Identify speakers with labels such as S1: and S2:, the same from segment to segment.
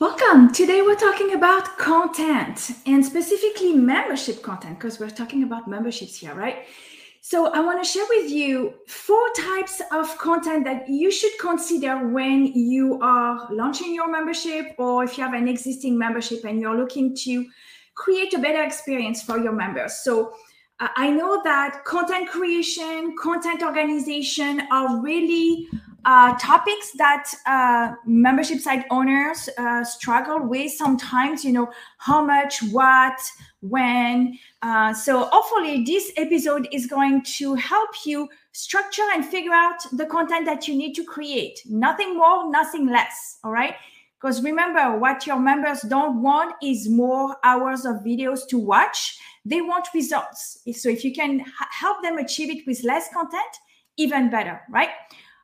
S1: Welcome. Today we're talking about content and specifically membership content because we're talking about memberships here, right? So I want to share with you four types of content that you should consider when you are launching your membership or if you have an existing membership and you're looking to create a better experience for your members. So uh, I know that content creation, content organization are really uh, topics that uh, membership site owners uh, struggle with sometimes, you know, how much, what, when. Uh, so hopefully this episode is going to help you structure and figure out the content that you need to create. Nothing more, nothing less. All right. Because remember, what your members don't want is more hours of videos to watch. They want results. So if you can help them achieve it with less content, even better, right?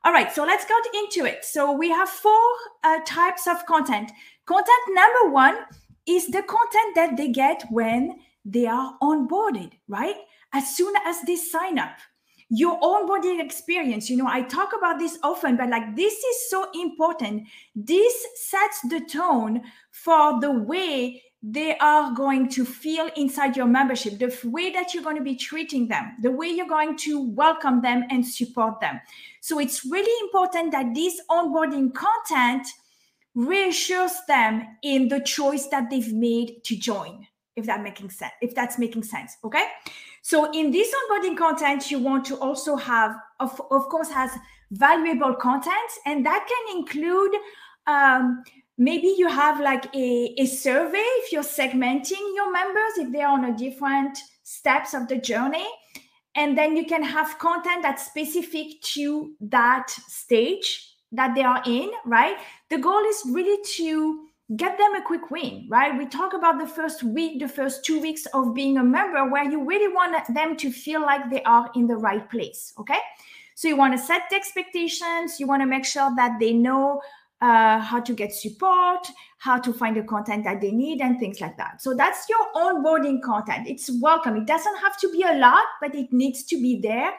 S1: All right, so let's get into it. So we have four uh, types of content. Content number one is the content that they get when they are onboarded, right? As soon as they sign up. Your onboarding experience, you know, I talk about this often, but like this is so important. This sets the tone for the way they are going to feel inside your membership, the way that you're going to be treating them, the way you're going to welcome them and support them. So it's really important that this onboarding content reassures them in the choice that they've made to join, if that making sense, if that's making sense. Okay. So in this onboarding content, you want to also have, of, of course, has valuable content, and that can include um, maybe you have like a, a survey if you're segmenting your members if they're on a different steps of the journey. And then you can have content that's specific to that stage that they are in right? The goal is really to get them a quick win right? We talk about the first week the first two weeks of being a member where you really want them to feel like they are in the right place okay? So you want to set the expectations you want to make sure that they know uh, how to get support, how to find the content that they need, and things like that. So that's your onboarding content. It's welcome. It doesn't have to be a lot, but it needs to be there.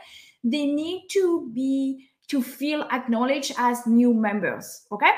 S1: They need to be to feel acknowledged as new members. Okay.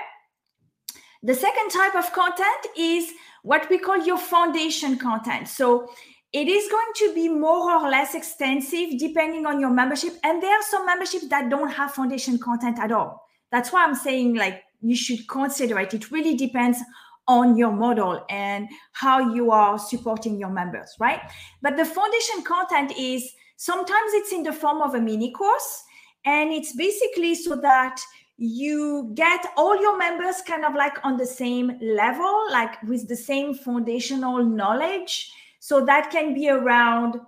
S1: The second type of content is what we call your foundation content. So it is going to be more or less extensive depending on your membership. And there are some memberships that don't have foundation content at all. That's why I'm saying like you should consider it. It really depends on your model and how you are supporting your members, right? But the foundation content is sometimes it's in the form of a mini course, and it's basically so that you get all your members kind of like on the same level, like with the same foundational knowledge. So that can be around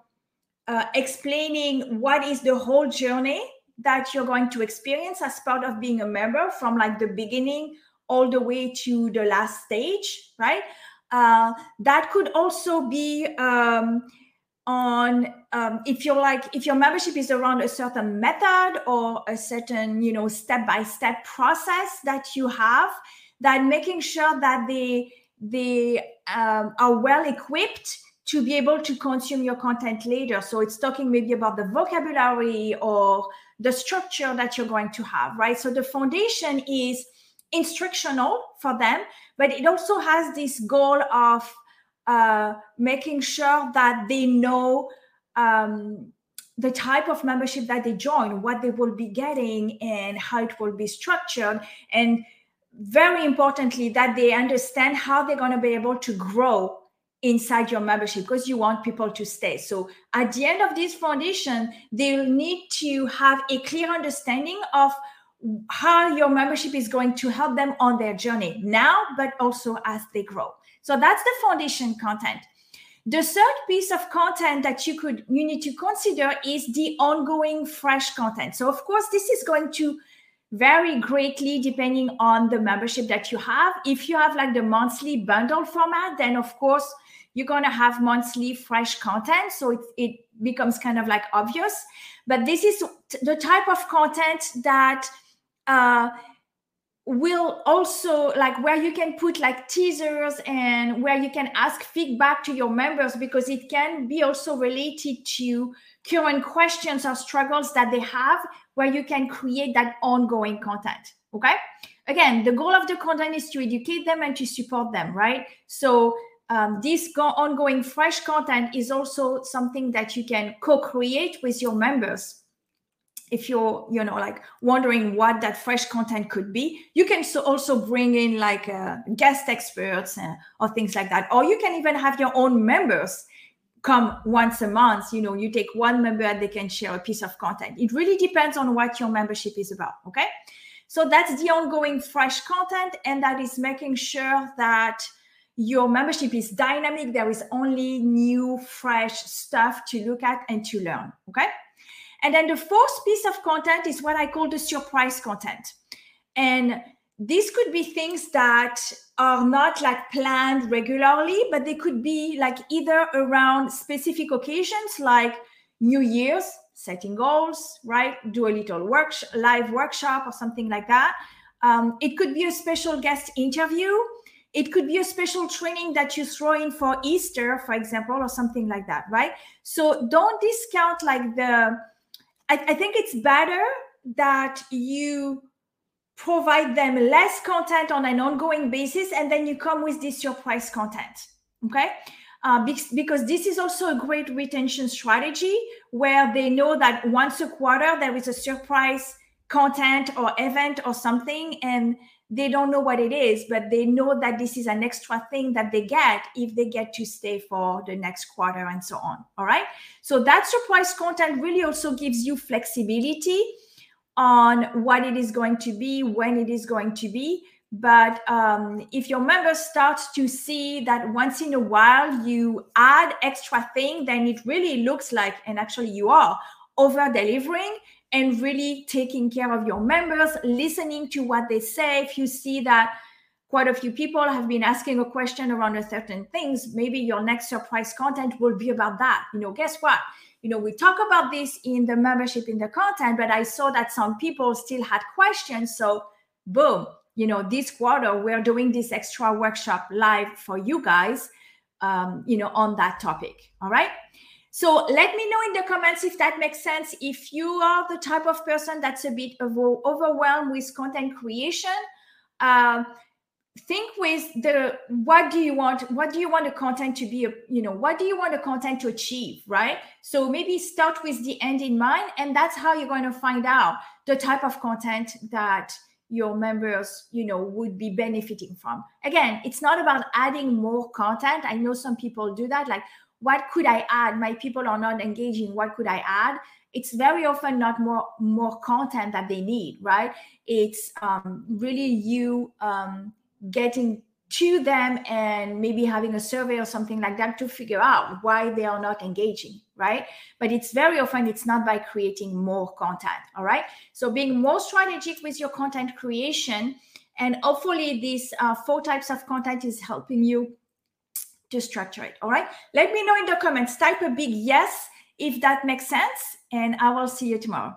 S1: uh, explaining what is the whole journey that you're going to experience as part of being a member from like the beginning all the way to the last stage, right? Uh, that could also be um, on um, if you're like if your membership is around a certain method or a certain you know step by step process that you have that making sure that they they um, are well equipped to be able to consume your content later. So it's talking maybe about the vocabulary or the structure that you're going to have, right? So the foundation is instructional for them, but it also has this goal of uh, making sure that they know um, the type of membership that they join, what they will be getting, and how it will be structured. And very importantly, that they understand how they're going to be able to grow inside your membership because you want people to stay. So at the end of this foundation, they'll need to have a clear understanding of how your membership is going to help them on their journey now, but also as they grow. So that's the foundation content. The third piece of content that you could you need to consider is the ongoing fresh content. So of course, this is going to vary greatly depending on the membership that you have. If you have like the monthly bundle format, then of course you're going to have monthly fresh content. So it, it becomes kind of like obvious. But this is the type of content that uh, will also like where you can put like teasers and where you can ask feedback to your members because it can be also related to current questions or struggles that they have where you can create that ongoing content okay again, the goal of the content is to educate them and to support them, right? So um, this go- ongoing fresh content is also something that you can co-create with your members. If you're you know like wondering what that fresh content could be you can so also bring in like uh, guest experts uh, or things like that. Or you can even have your own members come once a month. You know you take one member and they can share a piece of content. It really depends on what your membership is about okay? So that's the ongoing fresh content and that is making sure that your membership is dynamic there is only new fresh stuff to look at and to learn okay and then the fourth piece of content is what I call the surprise content. And these could be things that are not like planned regularly, but they could be like either around specific occasions like New Year's, setting goals, right? Do a little work, live workshop or something like that. Um, it could be a special guest interview. It could be a special training that you throw in for Easter, for example, or something like that, right? So don't discount like the I, I think it's better that you provide them less content on an ongoing basis and then you come with this surprise content okay uh, because this is also a great retention strategy where they know that once a quarter there is a surprise content or event or something and they don't know what it is, but they know that this is an extra thing that they get if they get to stay for the next quarter and so on. All right. So that surprise content really also gives you flexibility on what it is going to be, when it is going to be. But um, if your members start to see that once in a while you add extra thing, then it really looks like, and actually you are over delivering and really taking care of your members, listening to what they say. If you see that quite a few people have been asking a question around a certain things, maybe your next surprise content will be about that. You know, guess what? You know, we talk about this in the membership in the content, but I saw that some people still had questions. So, boom, you know, this quarter we're doing this extra workshop live for you guys, um, you know, on that topic. All right. So let me know in the comments if that makes sense. If you are the type of person that's a bit overwhelmed with content creation, uh, think with the what do you want what do you want the content to be you know what do you want the content to achieve right? So maybe start with the end in mind and that's how you're going to find out the type of content that your members you know would be benefiting from. Again it's not about adding more content. I know some people do that like what could i add? My people are not engaging. What could i add? It's very often not more more content that they need right? It's um, really you um, getting to them and maybe having a survey or something like that to figure out why they are not engaging right? But it's very often it's not by creating more content all right? So being more strategic with your content creation and hopefully these uh, four types of content is helping you to structure it. All right. Let me know in the comments. Type a big yes if that makes sense. And I will see you tomorrow.